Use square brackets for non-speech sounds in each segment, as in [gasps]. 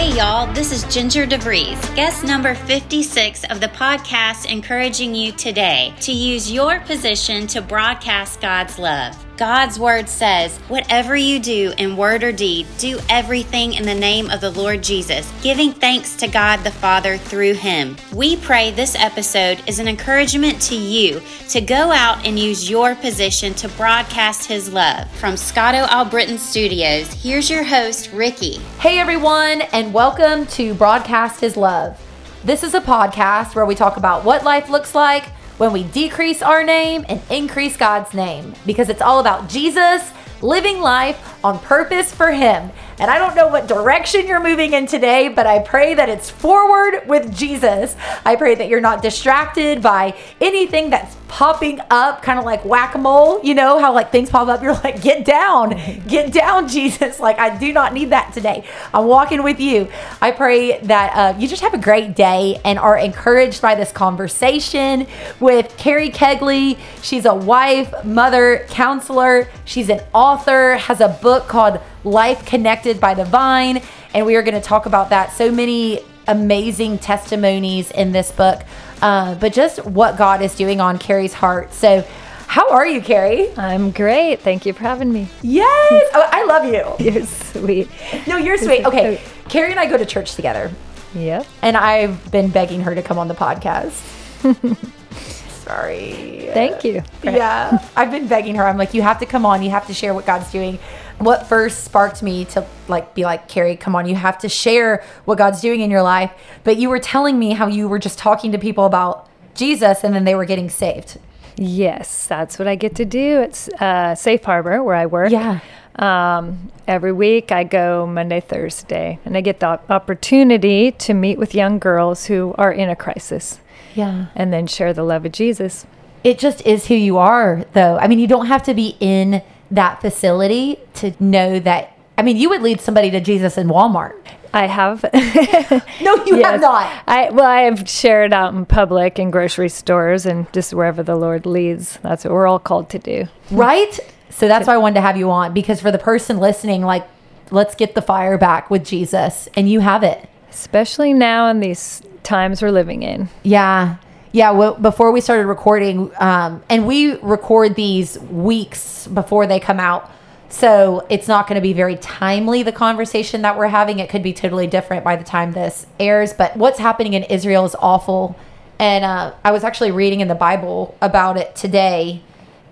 Hey, y'all, this is Ginger DeVries, guest number 56 of the podcast, encouraging you today to use your position to broadcast God's love. God's word says, Whatever you do in word or deed, do everything in the name of the Lord Jesus, giving thanks to God the Father through him. We pray this episode is an encouragement to you to go out and use your position to broadcast his love. From Scotto Albritton Studios, here's your host, Ricky. Hey everyone, and welcome to Broadcast His Love. This is a podcast where we talk about what life looks like when we decrease our name and increase God's name. Because it's all about Jesus living life on purpose for Him. And I don't know what direction you're moving in today, but I pray that it's forward with Jesus. I pray that you're not distracted by anything that's popping up, kind of like whack a mole. You know how like things pop up, [laughs] you're like, get down, get down, Jesus. Like, I do not need that today. I'm walking with you. I pray that uh, you just have a great day and are encouraged by this conversation with Carri Keigley. She's a wife, mother, counselor. She's an author, has a book called Life Connected by the Vine. And we are going to talk about that. So many amazing testimonies in this book, uh, but just what God is doing on Carri's heart. So, how are you, Carri? I'm great. Thank you for having me. Yes. Oh, I love you. [laughs] You're sweet. No, you're sweet. Okay. Carri and I go to church together, Yep. and I've been begging her to come on the podcast. [laughs] Sorry. Thank you. Yeah, I've been begging her. I'm like, you have to come on. You have to share what God's doing. What first sparked me to like be like, Carri, come on. You have to share what God's doing in your life. But you were telling me how you were just talking to people about Jesus, and then they were getting saved. Yes, that's what I get to do. It's uh, Safe Harbor where I work. Yeah. Um, every week I go Monday, Thursday, and I get the opportunity to meet with young girls who are in a crisis Yeah. and then share the love of Jesus. It just is who you are, though. I mean, you don't have to be in that facility to know that. I mean, you would lead somebody to Jesus in Walmart. I have. [laughs] No, you have not. I well, I have shared out in public in grocery stores and just wherever the Lord leads. That's what we're all called to do. Right? So that's why I wanted to have you on because for the person listening, like, let's get the fire back with Jesus, and you have it. Especially now in these times we're living in. Yeah. Yeah. Well, before we started recording, um, and we record these weeks before they come out. So it's not going to be very timely, the conversation that we're having. It could be totally different by the time this airs. But what's happening in Israel is awful. And uh, I was actually reading in the Bible about it today.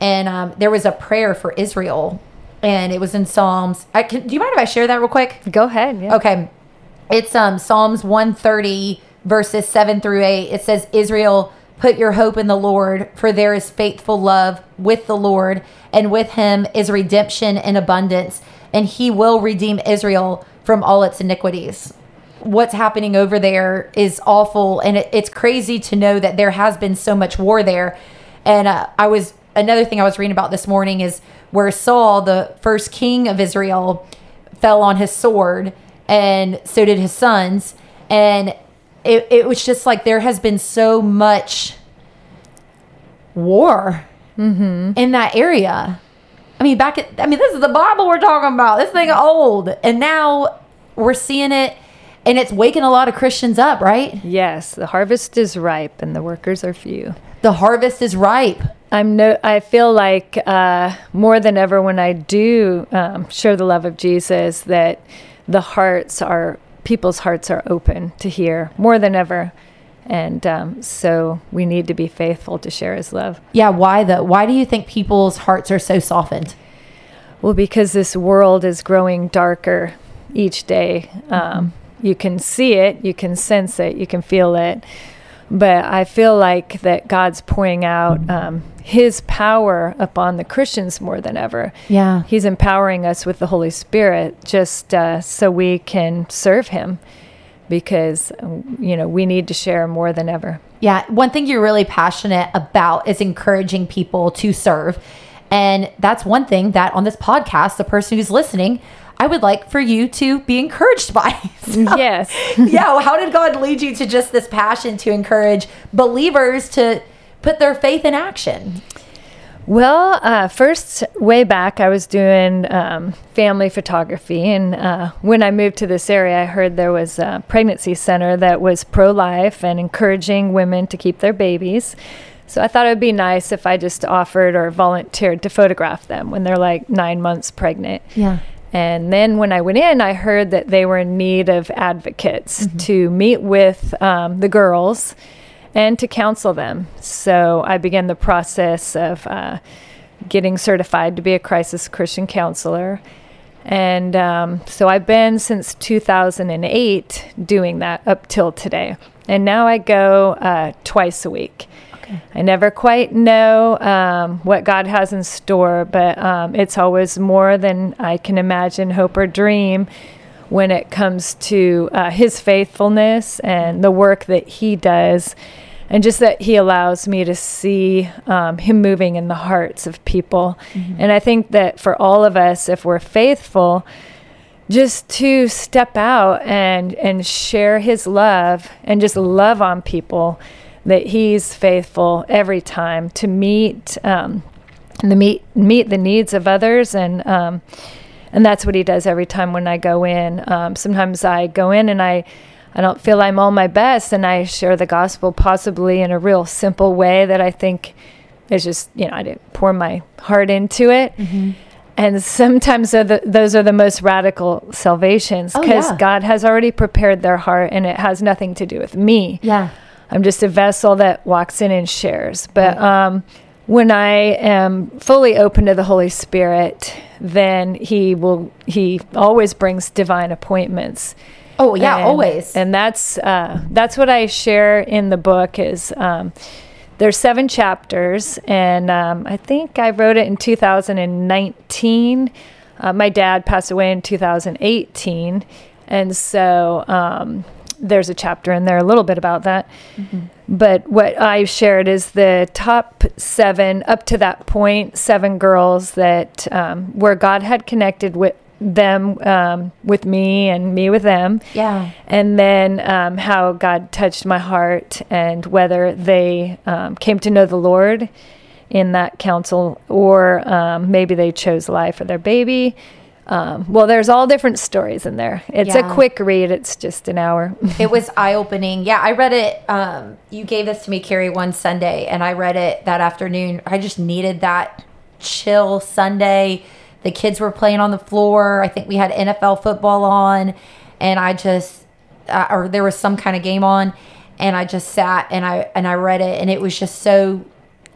And um, there was a prayer for Israel. And it was in Psalms. I can, do you mind if I share that real quick? Go ahead. Yeah. Okay. It's um Psalms 130 verses 7 through 8. It says Israel put your hope in the Lord for there is faithful love with the Lord and with him is redemption in abundance and he will redeem Israel from all its iniquities. What's happening over there is awful and it, it's crazy to know that there has been so much war there. And uh, I was another thing I was reading about this morning is where Saul, the first king of Israel, fell on his sword and so did his sons and it, it was just like there has been so much war in that area. I mean back at i mean this is the bible we're talking about. This thing old. And now we're seeing it and it's waking a lot of christians up right? Yes, the harvest is ripe and the workers are few. the harvest is ripe. I'm no. I feel like uh, more than ever when I do um, share the love of Jesus, that the hearts are people's hearts are open to hear more than ever, and um, so we need to be faithful to share His love. yeah why though why do you think people's hearts are so softened Well, because this world is growing darker each day. Um, you can see it, you can sense it, you can feel it. But I feel like that God's pouring out um, His power upon the Christians more than ever. Yeah. He's empowering us with the Holy Spirit just uh, so we can serve Him because, you know, we need to share more than ever. Yeah, one thing you're really passionate about is encouraging people to serve. And that's one thing that on this podcast, the person who's listening, I would like for you to be encouraged by. [laughs] So, Yes. [laughs] yeah. How did God lead you to just this passion to encourage believers to put their faith in action? Well, uh, first, way back, I was doing um, family photography. And uh, when I moved to this area, I heard there was a pregnancy center that was pro life and encouraging women to keep their babies. So I thought it would be nice if I just offered or volunteered to photograph them when they're like nine months pregnant. Yeah. And then when I went in, I heard that they were in need of advocates mm-hmm. to meet with um, the girls and to counsel them. So I began the process of uh, getting certified to be a crisis Christian counselor. And um, so I've been since 2008 doing that up till today. And now I go uh, twice a week. I never quite know um, what God has in store, but um, it's always more than I can imagine, hope, or dream when it comes to uh, His faithfulness and the work that He does. And just that he allows me to see um, him moving in the hearts of people. Mm-hmm. And I think that for all of us, if we're faithful, just to step out and and share his love and just love on people that he's faithful every time to meet um, the meet meet the needs of others and um, and that's what he does every time when I go in. Um, sometimes I go in and I I don't feel I'm all my best, and I share the gospel possibly in a real simple way that I think is just you know I didn't pour my heart into it. Mm-hmm. And sometimes the, those are the most radical salvations because oh, yeah. God has already prepared their heart and it has nothing to do with me. Yeah. I'm just a vessel that walks in and shares. But um, when I am fully open to the Holy Spirit, then He will. He always brings divine appointments. Oh yeah, and, always. And that's uh, that's what I share in the book. Is um, there's seven chapters, and um, I think I wrote it in 2019. Uh, my dad passed away in 2018, and so um, there's a chapter in there a little bit about that. Mm-hmm. But what I shared is the top seven, up to that point, seven girls that um, where God had connected with them um, with me and me with them. Yeah. And then um, how God touched my heart and whether they um, came to know the Lord in that council or um, maybe they chose life for their baby um, well, there's all different stories in there. It's yeah. a quick read. It's just an hour. [laughs] it was eye opening. Yeah, I read it. Um, you gave this to me, Carri, one Sunday, and I read it that afternoon. I just needed that chill Sunday. The kids were playing on the floor. I think we had NFL football on, and I just, uh, or there was some kind of game on, and I just sat and I and I read it, and it was just so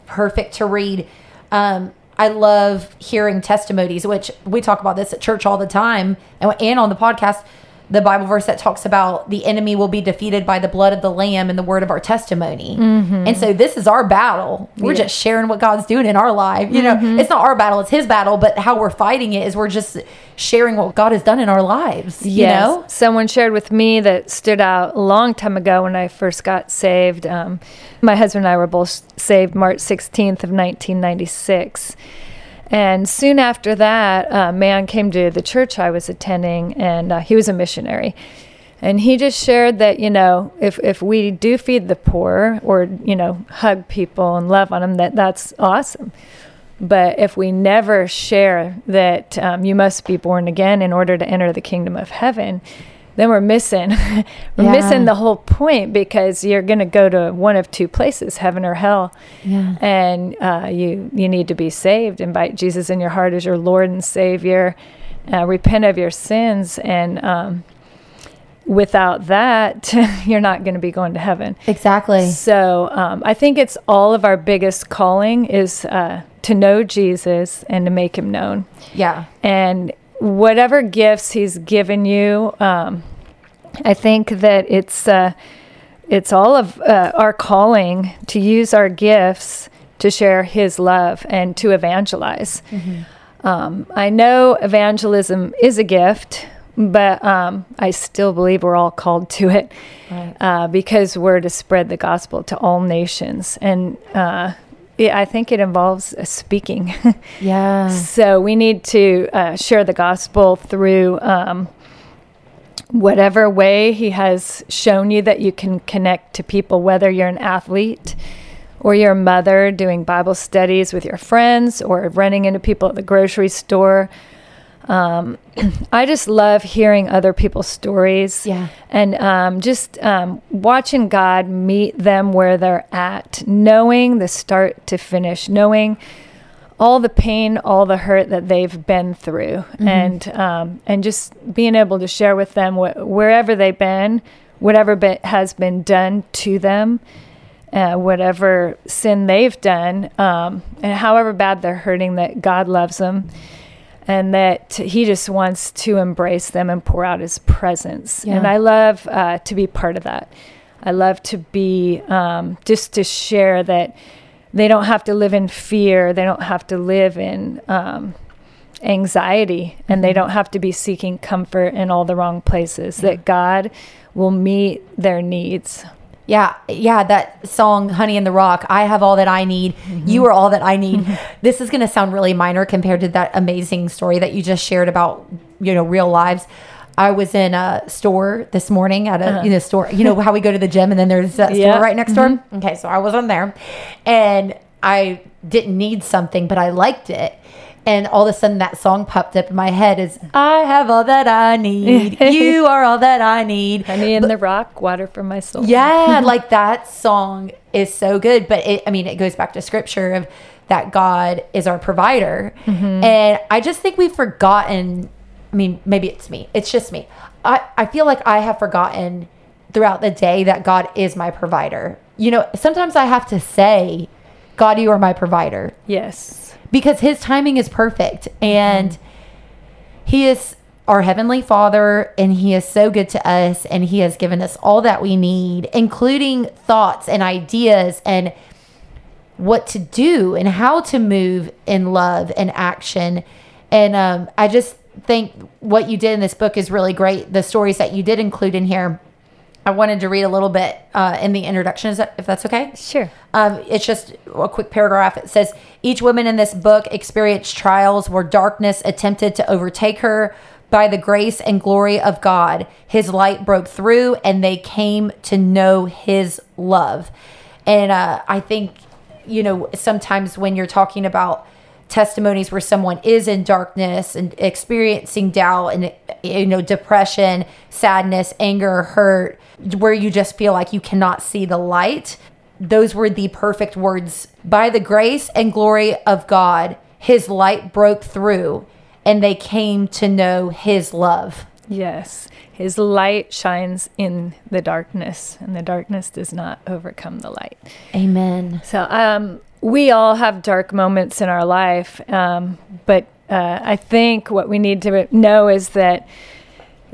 perfect to read. Um, I love hearing testimonies, which we talk about this at church all the time and, and on the podcast. The Bible verse that talks about the enemy will be defeated by the blood of the Lamb and the word of our testimony. Mm-hmm. And so this is our battle. We're yeah. just sharing what God's doing in our life. You know, mm-hmm. it's not our battle, it's His battle, but how we're fighting it is we're just sharing what God has done in our lives. You know, someone shared with me that stood out a long time ago when I first got saved. Um, my husband and I were both saved March 16th of 1996. And soon after that, a man came to the church I was attending, and uh, he was a missionary. And he just shared that, you know, if, if we do feed the poor or, you know, hug people and love on them, that that's awesome. But if we never share that um, you must be born again in order to enter the kingdom of heaven, then we're missing [laughs] we're yeah. missing the whole point because you're going to go to one of two places heaven or hell. Yeah. and uh, you you need to be saved. Invite jesus in your heart as your lord and savior. Uh, repent of your sins and um, without that [laughs] you're not going to be going to heaven. Exactly. So um, i think it's all of our biggest calling is uh, to know jesus and to make him known. Yeah. And whatever gifts he's given you, um, I think that it's uh, it's all of uh, our calling to use our gifts to share his love and to evangelize. Mm-hmm. Um, I know evangelism is a gift, but um, I still believe we're all called to it right. uh, because we're to spread the gospel to all nations. And uh, yeah, I think it involves uh, speaking. [laughs] yeah. So we need to uh, share the gospel through um, whatever way He has shown you that you can connect to people, whether you're an athlete or your mother doing Bible studies with your friends, or running into people at the grocery store. Um, [clears throat] I just love hearing other people's stories. Yeah. And um, just um, watching God meet them where they're at, knowing the start to finish, knowing all the pain, all the hurt that they've been through, and um, and just being able to share with them wh- wherever they've been, whatever bit has been done to them, uh, whatever sin they've done, um, and however bad they're hurting, that God loves them, and that He just wants to embrace them and pour out His presence. Yeah. And I love uh, to be part of that. I love to be um, just to share that they don't have to live in fear. They don't have to live in um, anxiety, and they don't have to be seeking comfort in all the wrong places. That God will meet their needs. Yeah, yeah, that song Honey in the Rock, I have all that I need. Mm-hmm. You are all that I need. Mm-hmm. This is going to sound really minor compared to that amazing story that you just shared about, you know, real lives. I was in a store this morning at a uh-huh. you know store. You know how we go to the gym and then there's that Yeah. store right next door. Mm-hmm. Okay, so I was on there, and I didn't need something, but I liked it. And all of a sudden, that song popped up in my head: "Is I have all that I need. [laughs] you are all that I need." Honey in the rock, water for my soul. Yeah, [laughs] like that song is so good. But it, I mean, it goes back to scripture of that God is our provider. Mm-hmm. And I just think we've forgotten. I mean, maybe it's me. It's just me. I, I feel like I have forgotten throughout the day that God is my provider. You know, sometimes I have to say, God, you are my provider. Yes. because his timing is perfect and he is our heavenly father and he is so good to us and he has given us all that we need including thoughts and ideas and what to do and how to move in love and action. And um, i just think what you did in this book is really great. The stories that you did include in here i wanted to read a little bit uh, in the introduction is that, if that's okay Sure. um, it's just a quick paragraph. It says each woman in this book experienced trials where darkness attempted to overtake her. By the grace and glory of God, His light broke through, and they came to know His love. And uh, I think, you know, sometimes when you're talking about testimonies where someone is in darkness and experiencing doubt and you know depression sadness anger hurt where you just feel like you cannot see the light those were the perfect words by the grace and glory of god his light broke through and they came to know his love Yes. His light shines in the darkness, and the darkness does not overcome the light. amen So, um, we all have dark moments in our life, um, but uh, I think what we need to know is that th-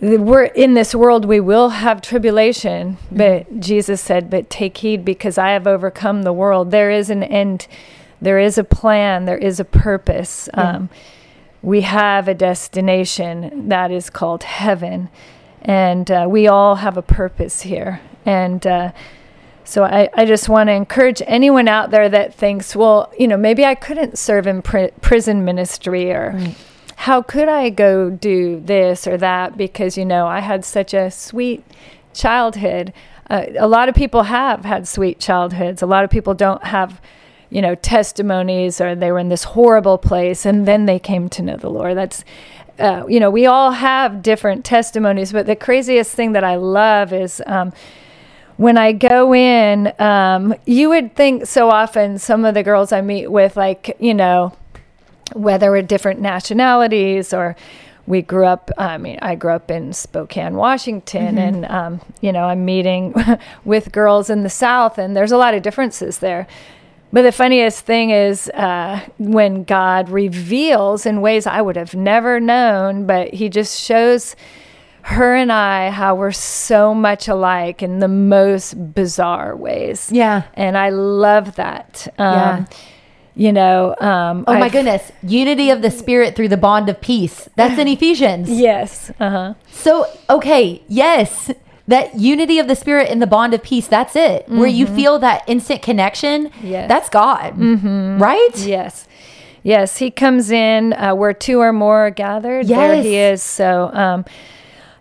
we're in this world. We will have tribulation, but Jesus said, "But take heed, because I have overcome the world." There is an end. There is a plan. There is a purpose. Um, we have a destination that is called heaven, and uh, we all have a purpose here. And uh, so I, I just want to encourage anyone out there that thinks, well, you know, maybe I couldn't serve in pri- prison ministry or how could I go do this or that because, you know, I had such a sweet childhood. Uh, a lot of people have had sweet childhoods. A lot of people don't have, you know, testimonies or they were in this horrible place and then they came to know the Lord. That's, uh, you know, we all have different testimonies, but the craziest thing that I love is, um, when I go in, um, you would think so often some of the girls I meet with, like, you know, whether we're different nationalities or we grew up, I mean, I grew up in Spokane, Washington, and, um, you know, I'm meeting [laughs] with girls in the South, and there's a lot of differences there. But the funniest thing is uh, when God reveals in ways I would have never known, but He just shows her and I how we're so much alike in the most bizarre ways. Yeah. And I love that. Um, Yeah. You know, um, oh my I've- goodness unity of the spirit through the bond of peace that's in [sighs] ephesians Yes. Uh huh. So, okay, yes, that unity of the spirit and the bond of peace, that's it. Where you feel that instant connection, Yes. that's God. Mm-hmm. Right? Yes. Yes. He comes in uh, where two or more are gathered. yes. There he is. So, um,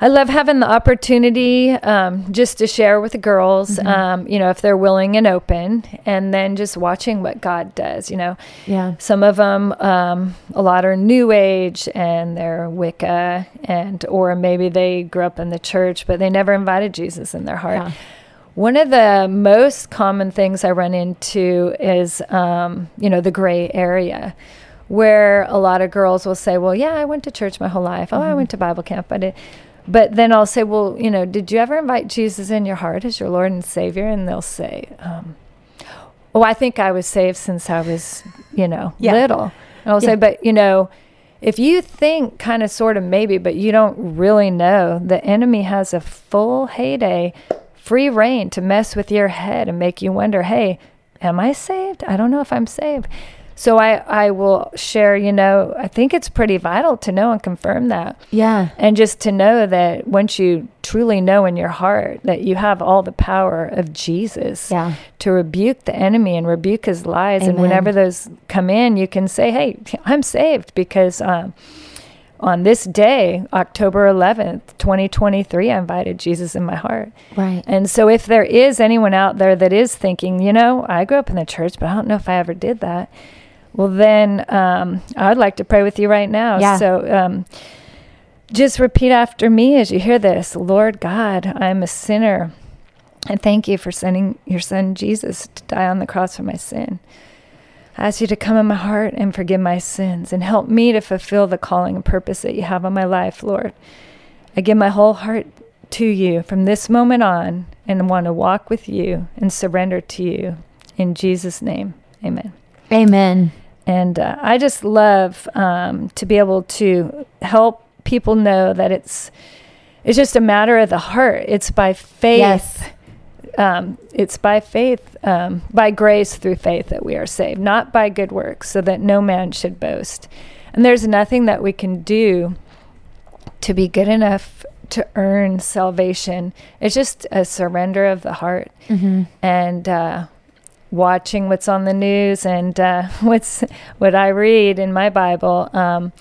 I love having the opportunity um, just to share with the girls, um, you know, if they're willing and open, and then just watching what God does. You know, Yeah. some of them, um, a lot are New Age and they're Wicca, and or maybe they grew up in the church, but they never invited Jesus in their heart. Yeah. One of the most common things I run into is, um, you know, the gray area, where a lot of girls will say, "Well, yeah, I went to church my whole life. Oh, I went to Bible camp. I did." But then I'll say, "Well, you know, did you ever invite Jesus in your heart as your Lord and Savior?" And they'll say, um, "Oh, I think I was saved since I was, you know, [laughs] Yeah. little." And I'll Yeah. say, "But you know." If you think kind of sort of maybe, but you don't really know, the enemy has a full heyday free reign to mess with your head and make you wonder, hey, am I saved? I don't know if I'm saved. So I, I will share, you know, I think it's pretty vital to know and confirm that. Yeah. And just to know that once you truly know in your heart that you have all the power of Jesus Yeah. to rebuke the enemy and rebuke his lies. And whenever those come in, you can say, hey, I'm saved because um, on this day, October 11th, 2023, I invited Jesus in my heart. Right. And so, if there is anyone out there that is thinking, you know, I grew up in the church, but I don't know if I ever did that, well, then um, I would like to pray with you right now. Yeah. So, um, just repeat after me as you hear this Lord God, I'm a sinner. And thank you for sending your son Jesus to die on the cross for my sin. I ask you to come in my heart and forgive my sins and help me to fulfill the calling and purpose that you have on my life, Lord. I give my whole heart to you from this moment on and want to walk with you and surrender to you. In Jesus' name, amen. Amen. And uh, I just love um, to be able to help people know that it's it's just a matter of the heart. It's by faith. Yes. Um, it's by faith, um, by grace through faith that we are saved, not by good works, so that no man should boast. And there's nothing that we can do to be good enough to earn salvation. It's just a surrender of the heart Mm-hmm. and uh, watching what's on the news and uh, [laughs] what's what I read in my Bible. Um,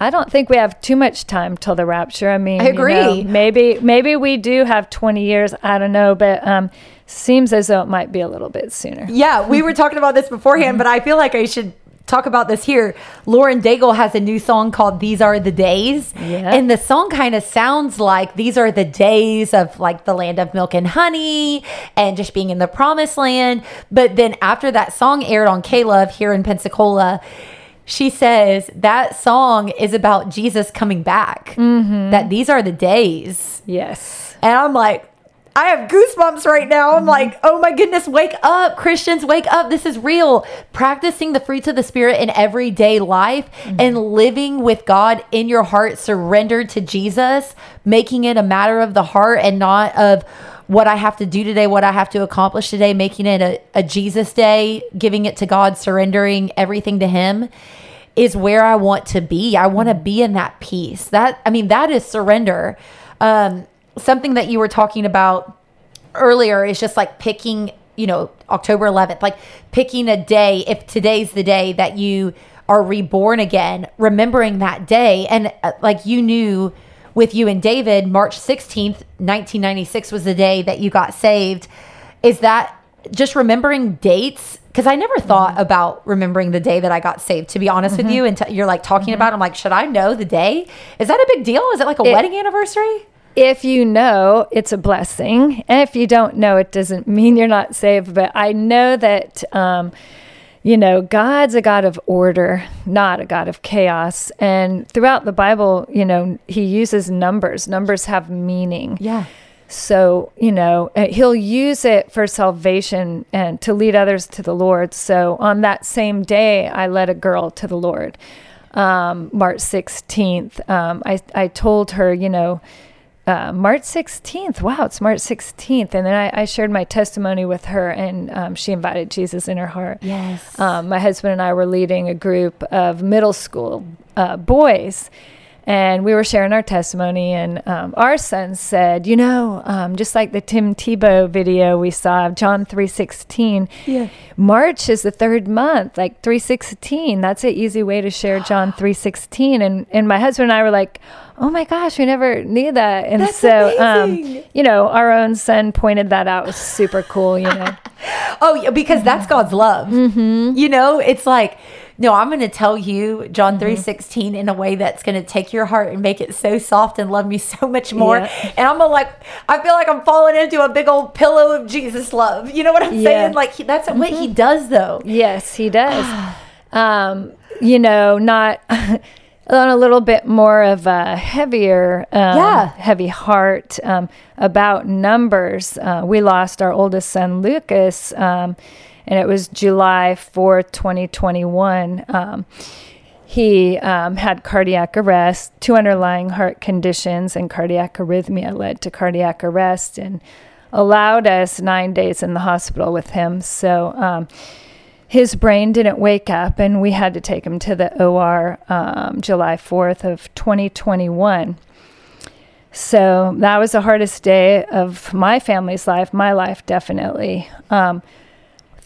I don't think we have too much time till the rapture. I mean, I you know, agree. maybe maybe we do have twenty years. I don't know, but um, seems as though it might be a little bit sooner. Yeah, we were talking about this beforehand, but I feel like I should talk about this here. Lauren Daigle has a new song called These Are the Days. Yeah. And the song kind of sounds like these are the days of like the land of milk and honey and just being in the promised land. But then after that song aired on K Love here in Pensacola, she says that song is about Jesus coming back. Mm-hmm. That these are the days. Yes. And I'm like, I have goosebumps right now. I'm mm-hmm. like, oh my goodness, wake up, Christians, wake up. This is real. Practicing the fruits of the Spirit in everyday life mm-hmm. and living with God in your heart, surrendered to Jesus, making it a matter of the heart and not of what I have to do today, what I have to accomplish today, making it a, a Jesus day, giving it to God, surrendering everything to Him is where I want to be. I want to mm-hmm. be in that peace. That I mean, that is surrender. Um, something that you were talking about earlier is just like picking, you know, October 11th, like picking a day. If today's the day that you are reborn again, remembering that day, and uh, like you knew with you and David, March 16th, 1996 was the day that you got saved. Is that just remembering dates? Because I never thought mm-hmm. about remembering the day that I got saved, to be honest with mm-hmm. you. And t- you're like talking mm-hmm. about, it, I'm like, should I know the day? Is that a big deal? Is it like a It- wedding anniversary? If you know, it's a blessing. And if you don't know, it doesn't mean you're not saved. But I know that, um, you know, God's a God of order, not a God of chaos. And throughout the Bible, you know, He uses numbers. Numbers have meaning. Yeah. So, you know, uh, he'll use it for salvation and to lead others to the Lord. So, on that same day, I led a girl to the Lord, um, March 16th. Um, I, I told her, you know, uh, March 16th. Wow, it's March 16th. And then I, I shared my testimony with her, and um, she invited Jesus in her heart. Yes. Um, my husband and I were leading a group of middle school uh, boys. And we were sharing our testimony and um, our son said you know um, just like the tim tebow video we saw of john 316 Yeah. march is the third month like 316 that's an easy way to share john [gasps] 316 and and my husband and i were like oh my gosh we never knew that. And That's so um you know our own son pointed that out. It was super cool you know. [laughs] Oh, because that's God's love. Mm-hmm. You know, it's like, no, I'm going to tell you John three sixteen in a way that's going to take your heart and make it so soft and love me [laughs] so much more. Yeah. And I'm gonna like, I feel like I'm falling into a big old pillow of Jesus love. You know what I'm Yeah. saying? Like he, that's what he does, though. Yes, he does. [sighs] um, you know, not [laughs] on a little bit more of a heavier, um, Yeah. heavy heart um, about numbers. Uh, we lost our oldest son, Lucas, um, and it was July 4th, 2021. Um, he um, had cardiac arrest, two underlying heart conditions, and cardiac arrhythmia led to cardiac arrest and allowed us nine days in the hospital with him. So um, his brain didn't wake up, and we had to take him to the OR um, July 4th of 2021. So that was the hardest day of my family's life, my life definitely. Um,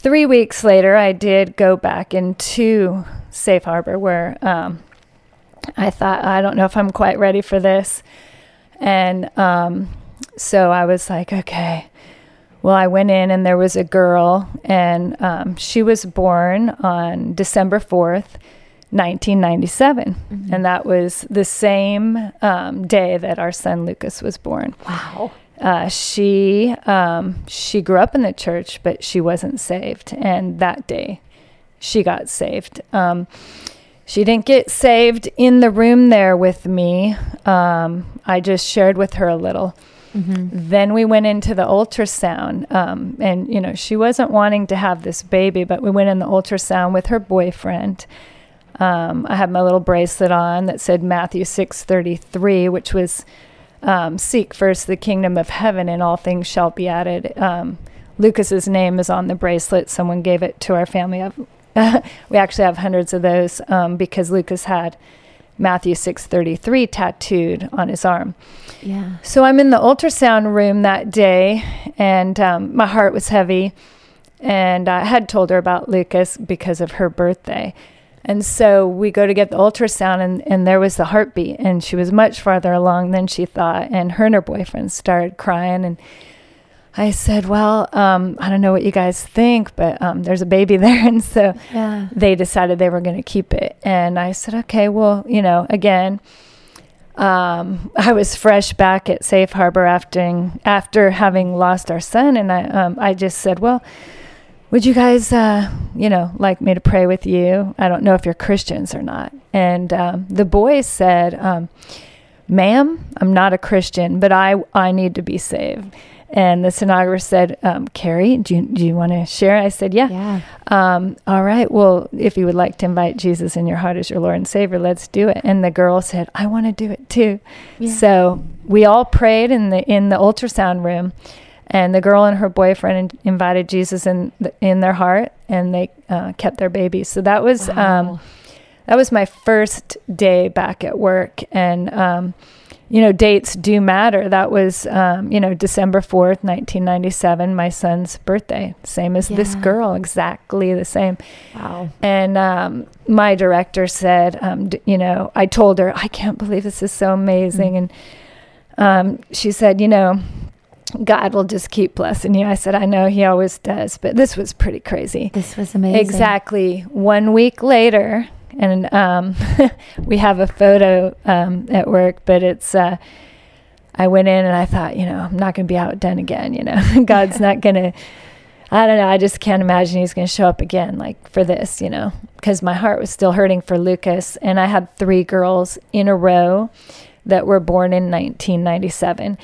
three weeks later, I did go back into Safe Harbor where um, I thought, I don't know if I'm quite ready for this. And um, so I was like, okay. Well, I went in and there was a girl, and um, she was born on December 4th, 1997. And that was the same um, day that our son Lucas was born. Wow. Uh, she um, she grew up in the church, but she wasn't saved. And that day, she got saved. Um, she didn't get saved in the room there with me. Um, I just shared with her a little. Then we went into the ultrasound, um, and you know she wasn't wanting to have this baby, but we went in the ultrasound with her boyfriend. Um, I had my little bracelet on that said Matthew six thirty three, which was um, seek first the kingdom of heaven, and all things shall be added. Um, Lucas's name is on the bracelet. Someone gave it to our family. [laughs] We actually have hundreds of those um, because Lucas had Matthew six thirty three tattooed on his arm. Yeah. So I'm in the ultrasound room that day, and um, my heart was heavy. And I had told her about Lucas because of her birthday. And so we go to get the ultrasound, and, and there was the heartbeat, and she was much farther along than she thought. And her and her boyfriend started crying. And I said, Well, um, I don't know what you guys think, but um, there's a baby [laughs] there. And so Yeah. they decided they were going to keep it. And I said, okay, well, you know, again, um, I was fresh back at Safe Harbor after after having lost our son, and I um, I just said, well, would you guys, uh, you know, like me to pray with you? I don't know if you're Christians or not. And um, the boys said, um, ma'am, I'm not a Christian, but I I need to be saved. And the stenographer said, um, Carri, do you, do you want to share? I said, yeah. Yeah. Um, all right. Well, if you would like to invite Jesus in your heart as your Lord and Savior, let's do it. And the girl said, I want to do it too. Yeah. So we all prayed in the in the ultrasound room, and the girl and her boyfriend in- invited Jesus in the, in their heart, and they uh, kept their baby. So that was um, that was my first day back at work, and um, you know dates do matter. That was um, you know December fourth, nineteen ninety seven, my son's birthday, same as this girl, exactly the same. Wow. And um, my director said, um, d- you know, I told her, I can't believe this is so amazing. And um, she said, you know, God will just keep blessing you. I said, I know He always does, but this was pretty crazy. This was amazing. Exactly. One week later, and um, [laughs] we have a photo um, at work, but it's. Uh, I went in and I thought, you know, I'm not going to be outdone again. You know, [laughs] God's not going to. I don't know. I just can't imagine He's going to show up again, like for this. You know, because my heart was still hurting for Lucas, and I had three girls in a row that were born in 1997.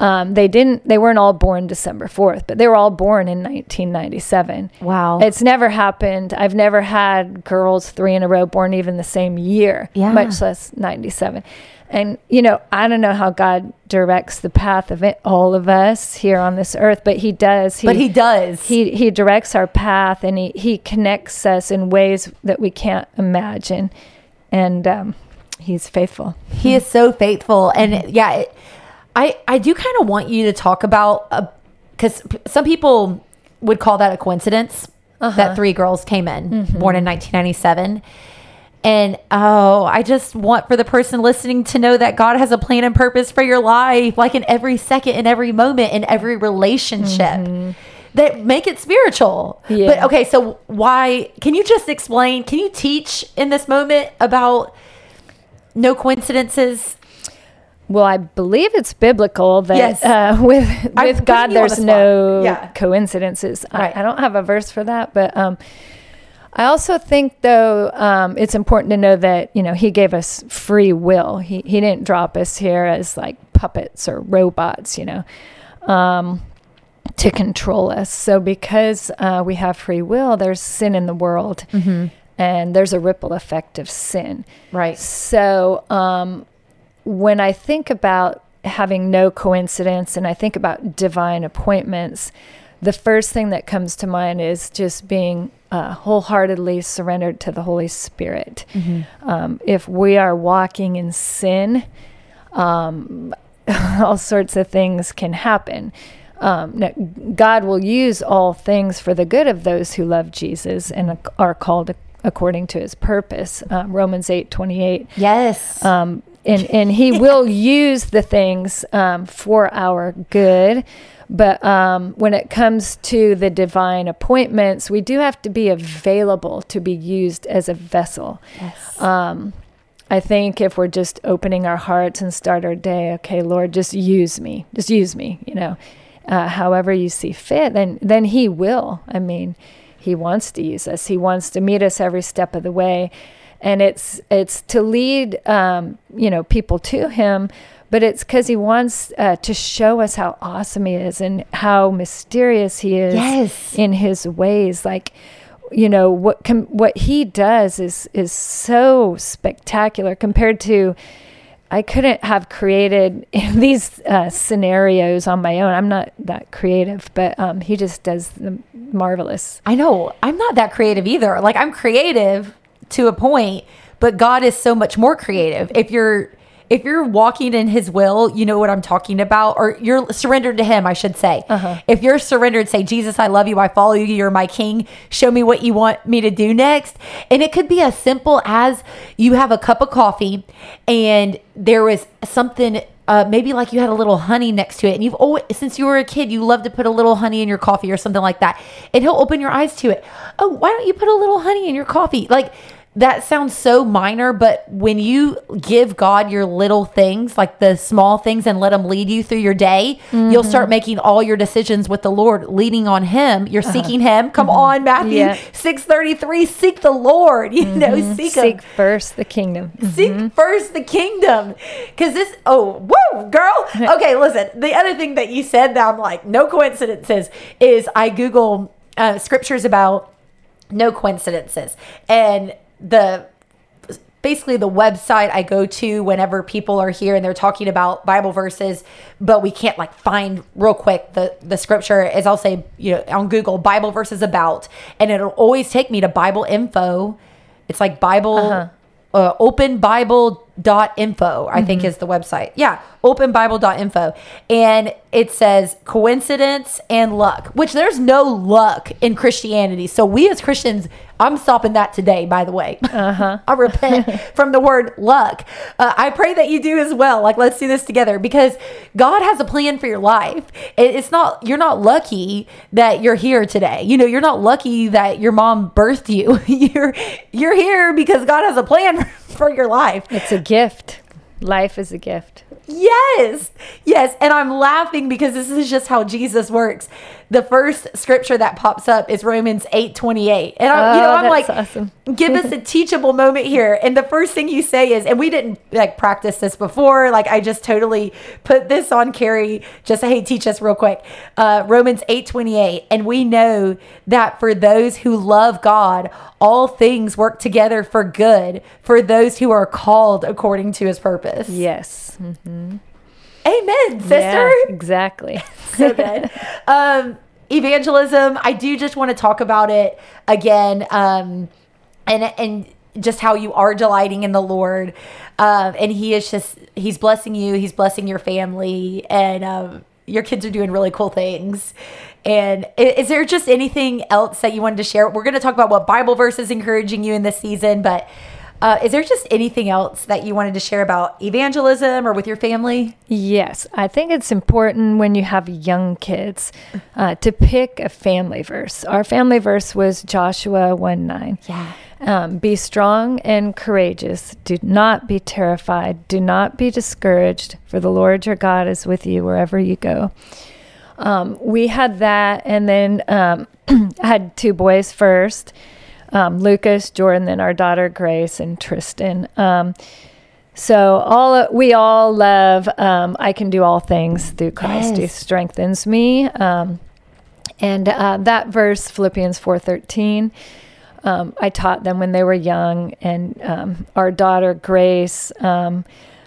Um, they didn't. They weren't all born December 4th, but they were all born in 1997. Wow. It's never happened. I've never had girls three in a row born even the same year, Yeah. much less 97. And, you know, I don't know how God directs the path of it, all of us here on this earth, but He does. He, but he does. he, he directs our path and he, he connects us in ways that we can't imagine. And um, He's faithful. He is so faithful, and yeah, it, I I do kind of want you to talk about because some people would call that a coincidence uh-huh. that three girls came in, mm-hmm. born in 1997. And oh, I just want for the person listening to know that God has a plan and purpose for your life, like in every second, in every moment, in every relationship. Mm-hmm. That make it spiritual. Yeah. But okay, so why can you just explain? Can you teach in this moment about no coincidences? Well, I believe it's biblical that Yes. uh, [laughs] with with God on the there's no Yeah. coincidences. Right. I, I don't have a verse for that, but um, I also think though um, it's important to know that you know He gave us free will. He He didn't drop us here as like puppets or robots, you know, um, to control us. So because uh, we have free will, there's sin in the world, and there's a ripple effect of sin. Right. So, um, when I think about having no coincidence and I think about divine appointments, the first thing that comes to mind is just being uh, wholeheartedly surrendered to the Holy Spirit. Um, if we are walking in sin, um, [laughs] all sorts of things can happen. Um, God will use all things for the good of those who love Jesus and are called according to his purpose. Um, Romans eight twenty eight Yes. um, and and he will use the things um, for our good. But um, when it comes to the divine appointments, we do have to be available to be used as a vessel. yes. Um, I think if we're just opening our hearts and start our day, okay, Lord, just use me, just use me, you know, uh, however you see fit, then then He will. I mean, He wants to use us. He wants to meet us every step of the way, and it's it's to lead, um, you know, people to Him. But it's because he wants uh, to show us how awesome he is and how mysterious he is Yes. in his ways. Like, you know what com- what he does is is so spectacular compared to I couldn't have created [laughs] these uh, scenarios on my own. I'm not that creative, but um, he just does the marvelous. I know. I'm not that creative either. Like I'm creative to a point, but God is so much more creative. If you're if you're walking in his will, you know what I'm talking about, or you're surrendered to him, I should say. Uh-huh. If you're surrendered, say, Jesus, I love you, I follow you, you're my king, show me what you want me to do next. And it could be as simple as you have a cup of coffee and there was something uh, maybe like you had a little honey next to it and you've always since you were a kid you love to put a little honey in your coffee or something like that and he'll open your eyes to it. Oh why don't you put a little honey in your coffee? Like that sounds so minor but when you give god your little things like the small things and let him lead you through your day you'll start mm-hmm. making all your decisions with the lord leaning on him you're uh-huh. seeking him come mm-hmm. on matthew Yeah. 633 seek the lord [laughs] you know mm-hmm. seek him Seek first the kingdom. Seek first the kingdom. Because this, oh, woo, girl. [laughs] Okay, listen. The other thing that you said that I'm like, no coincidences, is I Google uh, scriptures about no coincidences. And the, basically the website I go to whenever people are here and they're talking about Bible verses, but we can't like find real quick the the scripture is I'll say you know on Google Bible verses about, and it'll always take me to Bible info. It's like Bible. Uh-huh. Uh, openbible.info i think is the website. Yeah openbible.info and it says coincidence and luck which there's no luck in christianity. So we as christians i'm stopping that today by the way. Uh-huh. [laughs] i repent [laughs] from the word luck. Uh, i pray that you do as well. Like let's do this together because god has a plan for your life. It- it's not you're not lucky that you're here today. You know you're not lucky that your mom birthed you. [laughs] You're you're here because god has a plan for your life. It's a gift. Life is a gift. Yes. Yes. And I'm laughing because this is just how Jesus works. The first scripture that pops up is Romans 8 28. And I'm, you know, Oh, I'm like, awesome. give us a [laughs] teachable moment here. And the first thing you say is, and we didn't like practice this before. Like I just totally put this on Carri, just hey, teach us real quick. Uh, Romans 8 28. And we know that for those who love God, all things work together for good for those who are called according to his purpose. Yes. Amen, sister. Yeah, exactly. [laughs] so good. Um, evangelism. I do just want to talk about it again. Um, and and just how you are delighting in the Lord. Um, and He is just, He's blessing you, He's blessing your family, and um, your kids are doing really cool things. And is there just anything else that you wanted to share? We're going to talk about what Bible verse is encouraging you in this season, but uh, is there just anything else that you wanted to share about evangelism or with your family? Yes, I think it's important when you have young kids uh, to pick a family verse. Our family verse was Joshua 1 9. Yeah. Um, be strong and courageous. Do not be terrified. Do not be discouraged, for the Lord your God is with you wherever you go. Um, we had that, and then um, [clears throat] I had two boys first um, Lucas, Jordan, then our daughter Grace, and Tristan. Um, so all we all love. Um, I can do all things through Christ who strengthens me. Um, and uh, that verse, Philippians four thirteen, um, I taught them when they were young, and um, our daughter Grace.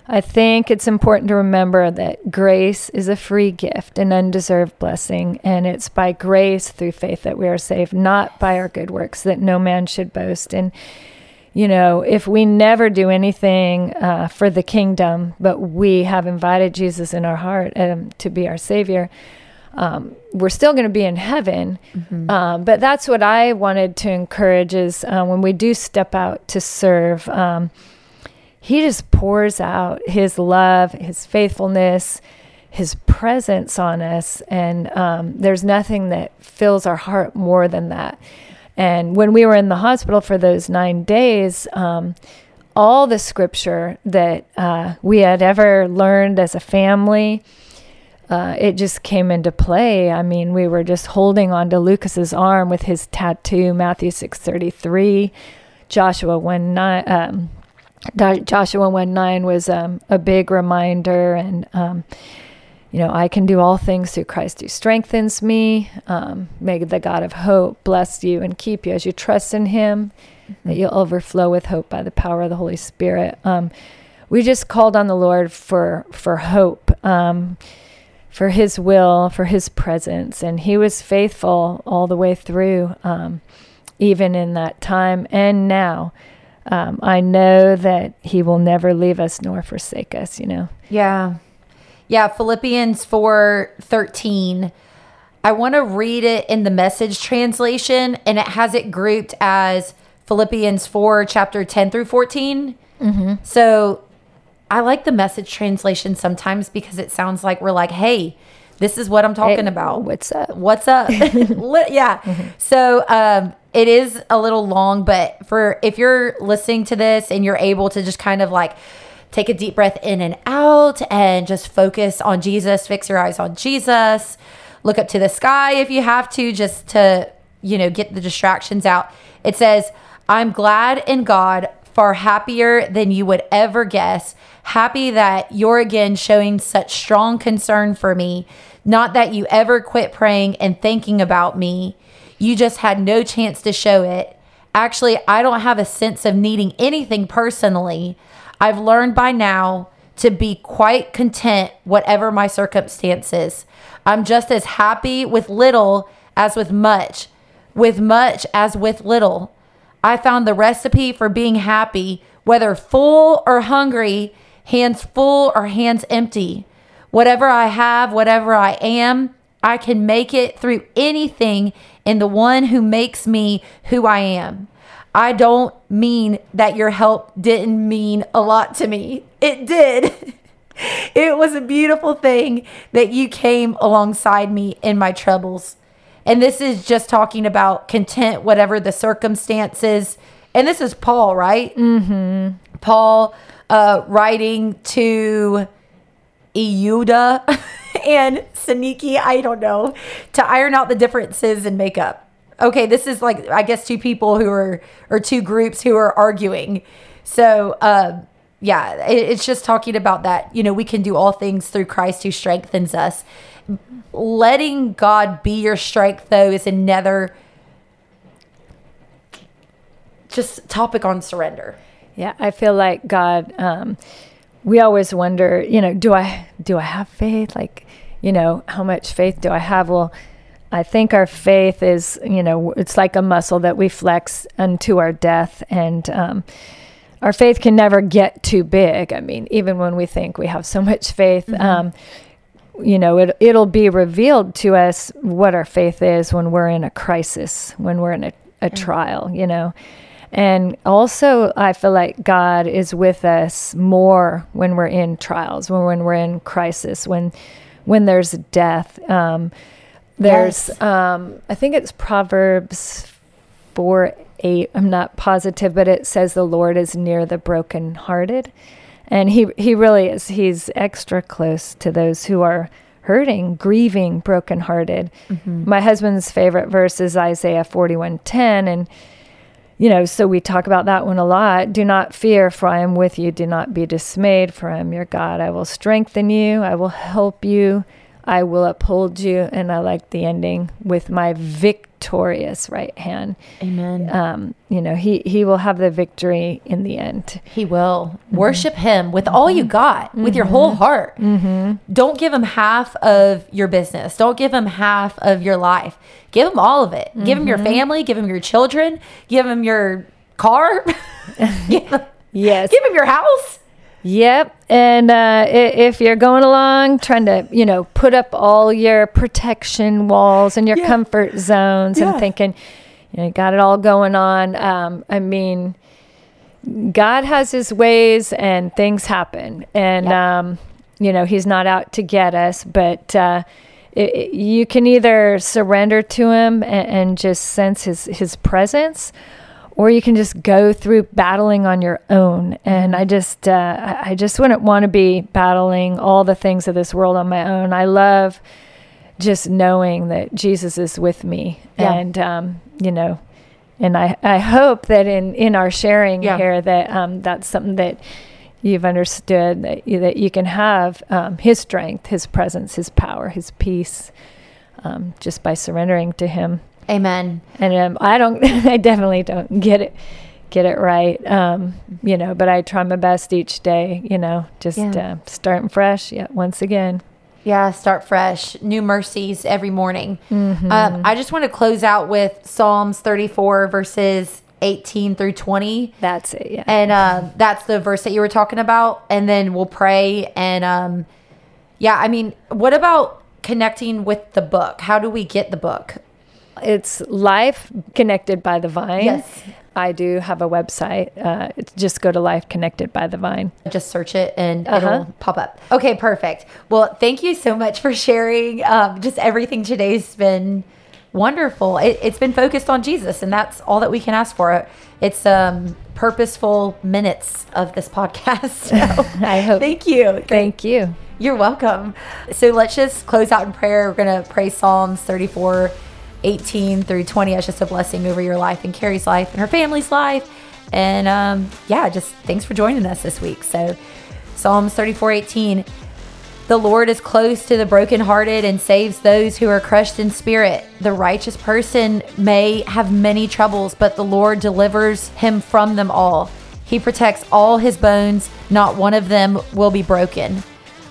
I think it's important to remember that grace is a free gift, an undeserved blessing, and it's by grace through faith that we are saved, not by our good works, that no man should boast. And you know, if we never do anything uh, for the kingdom, but we have invited Jesus in our heart um, to be our Savior, um, we're still going to be in heaven. Um, but that's what I wanted to encourage is uh, when we do step out to serve, um, He just pours out His love, His faithfulness, His presence on us. And um, there's nothing that fills our heart more than that. And when we were in the hospital for those nine days, um, all the scripture that uh, we had ever learned as a family, uh, it just came into play. I mean, we were just holding on to Lucas's arm with his tattoo, Matthew six thirty three, Joshua one nine. Um, Joshua one nine was um, a big reminder, and um, you know, I can do all things through Christ who strengthens me. Um, may the God of hope bless you and keep you as you trust in Him, that you'll overflow with hope by the power of the Holy Spirit. Um, we just called on the Lord for for hope, um, for His will, for His presence, and He was faithful all the way through, um, even in that time and now. Um, I know that He will never leave us nor forsake us. You know. Yeah. Yeah, Philippians 4 13. I want to read it in the message translation, and it has it grouped as Philippians 4, chapter 10 through 14. Mm-hmm. So I like the message translation sometimes because it sounds like we're like, hey, this is what I'm talking Hey, about. What's up? What's up? [laughs] Yeah. So um, it is a little long, but for if you're listening to this and you're able to just kind of like take a deep breath in and out and just focus on Jesus, fix your eyes on Jesus, look up to the sky if you have to, just to, you know, get the distractions out. It says, I'm glad in God, far happier than you would ever guess. Happy that you're again showing such strong concern for me. Not that you ever quit praying and thinking about me. You just had no chance to show it. Actually, I don't have a sense of needing anything personally. I've learned by now to be quite content, whatever my circumstances. I'm just as happy with little as with much, with much as with little. I found the recipe for being happy, whether full or hungry, hands full or hands empty. Whatever I have, whatever I am, I can make it through anything in the one who makes me who I am. I don't mean that your help didn't mean a lot to me. It did. [laughs] it was a beautiful thing that you came alongside me in my troubles. And this is just talking about content, whatever the circumstances. And this is Paul, right? Mm-hmm. Paul uh, writing to Euda [laughs] and Saniki, I don't know, to iron out the differences and make up. Okay, this is like I guess two people who are or two groups who are arguing. So uh, yeah, it, it's just talking about that. You know, we can do all things through Christ who strengthens us. Letting God be your strength, though, is another just topic on surrender. Yeah, I feel like God. Um, we always wonder, you know, do I do I have faith? Like, you know, how much faith do I have? Well, I think our faith is, you know, it's like a muscle that we flex unto our death. And um, our faith can never get too big. I mean, even when we think we have so much faith, Mm-hmm. um, you know, it, it'll be revealed to us what our faith is when we're in a crisis, when we're in a, a trial, you know. And also, I feel like God is with us more when we're in trials, when, when we're in crisis, when when there's death. Um, there's, Yes. um, I think it's Proverbs 4 8. I'm not positive, but it says the Lord is near the brokenhearted. And he, he really is. He's extra close to those who are hurting, grieving, brokenhearted. My husband's favorite verse is Isaiah 41:10 and you know, so we talk about that one a lot. Do not fear, for I am with you. Do not be dismayed, for I am your God. I will strengthen you. I will help you. I will uphold you. And I like the ending with my victorious right hand. Amen. Um, you know, he, he will have the victory in the end. He will. Mm-hmm. Worship him with all you mm-hmm. got, with your whole mm-hmm. heart. Don't give him half of your business. Don't give him half of your life. Give him all of it. Give him your family. Give him your children. Give him your car. [laughs] give, Yes. [laughs] give him your house. Yep. And uh, if you're going along trying to, you know, put up all your protection walls and your Yeah. comfort zones Yeah. and thinking, you know, you got it all going on. Um, I mean, God has his ways and things happen. And, Yeah. um, you know, he's not out to get us, but uh, it, it- you can either surrender to him and, and just sense his, his presence or you can just go through battling on your own. And I just, uh, I I just wouldn't want to be battling all the things of this world on my own. I love just knowing that Jesus is with me, Yeah. and um, you know, and I, I hope that in in our sharing Yeah. here that um, that's something that you've understood that you, that you can have um, His strength, His presence, His power, His peace, um, just by surrendering to Him Amen. and um, I don't, [laughs] I definitely don't get it, get it right, um, you know. But I try my best each day, you know, just Yeah. uh, starting fresh. Yeah, once again. Yeah, start fresh. New mercies every morning. Um, I just want to close out with Psalms 34, verses 18 through 20. That's it. Yeah. And um, that's the verse that you were talking about. And then we'll pray. And um, yeah, I mean, what about connecting with the book? How do we get the book? It's life connected by the vine. Yes. I do have a website. Uh, just go to life connected by the vine. Just search it and Uh-huh. it'll pop up. Okay, perfect. Well, thank you so much for sharing. Um, just everything today's been wonderful. It, it's been focused on Jesus, and that's all that we can ask for. It's um, purposeful minutes of this podcast. [laughs] So, [laughs] I hope. Thank you. Thank you. You're welcome. So let's just close out in prayer. We're going to pray Psalms 34, 18 through 20 as just a blessing over your life and Carri's life and her family's life. And um, yeah, just thanks for joining us this week. So Psalms 34, 18. The Lord is close to the brokenhearted and saves those who are crushed in spirit. The righteous person may have many troubles, but the Lord delivers him from them all. He protects all his bones, not one of them will be broken.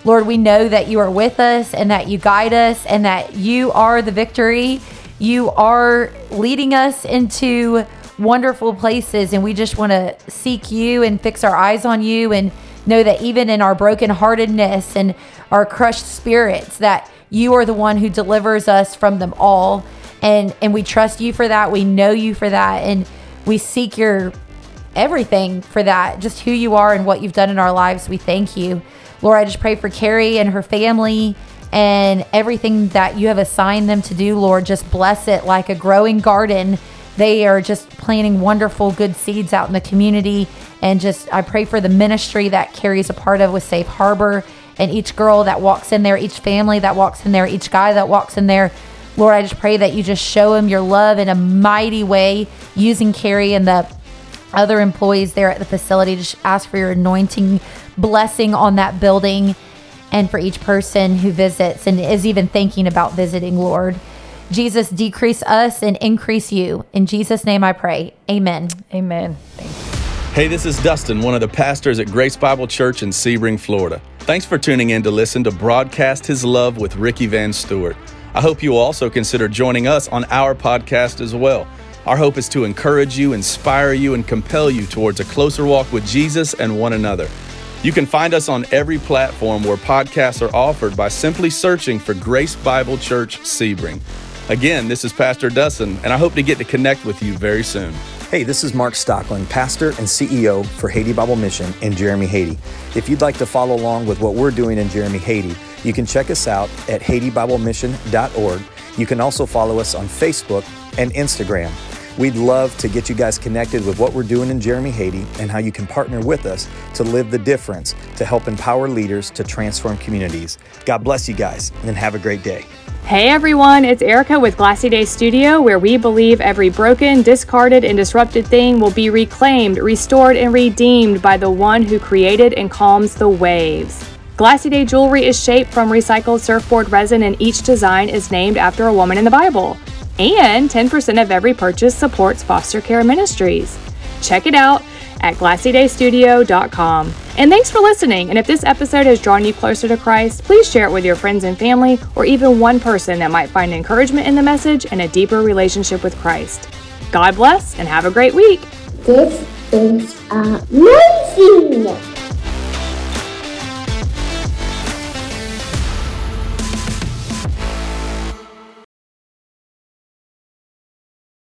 Lord, we know that you are with us and that you guide us and that you are the victory. You are leading us into wonderful places, and we just want to seek you and fix our eyes on you and know that even in our brokenheartedness and our crushed spirits, that you are the one who delivers us from them all. And and we trust you for that. We know you for that. And we seek your everything for that, just who you are and what you've done in our lives. We thank you. Lord, I just pray for Carri and her family and everything that you have assigned them to do, Lord. Just bless it like a growing garden. They are just planting wonderful, good seeds out in the community. And just, I pray for the ministry that Carri's a part of with Safe Harbor and each girl that walks in there, each family that walks in there, each guy that walks in there. Lord, I just pray that you just show him your love in a mighty way using Carri and the other employees there at the facility. Just ask for your anointing blessing on that building and for each person who visits and is even thinking about visiting, Lord. Jesus, decrease us and increase you. In Jesus' name I pray. Amen. Amen. Thank you. Hey, this is Dustin, one of the pastors at Grace Bible Church in Sebring, Florida. Thanks for tuning in to listen to Broadcast His Love with Ricky Van Stewart. I hope you will also consider joining us on our podcast as well. Our hope is to encourage you, inspire you, and compel you towards a closer walk with Jesus and one another. You can find us on every platform where podcasts are offered by simply searching for Grace Bible Church Sebring. Again, this is Pastor Dustin, and I hope to get to connect with you very soon. Hey, this is Mark Stockland, pastor and CEO for Haiti Bible Mission in Jérémie, Haiti. If you'd like to follow along with what we're doing in Jérémie, Haiti, you can check us out at HaitiBibleMission.org. You can also follow us on Facebook and Instagram. We'd love to get you guys connected with what we're doing in Jérémie Haiti, and how you can partner with us to live the difference to help empower leaders to transform communities. God bless you guys, and have a great day. Hey everyone, it's Erica with Glassy Day Studio, where we believe every broken, discarded, and disrupted thing will be reclaimed, restored, and redeemed by the one who created and calms the waves. Glassy Day jewelry is shaped from recycled surfboard resin, and each design is named after a woman in the Bible. And 10% of every purchase supports foster care ministries. Check it out at glassydaystudio.com. And thanks for listening. And if this episode has drawn you closer to Christ, please share it with your friends and family, or even one person that might find encouragement in the message and a deeper relationship with Christ. God bless and have a great week. This is amazing!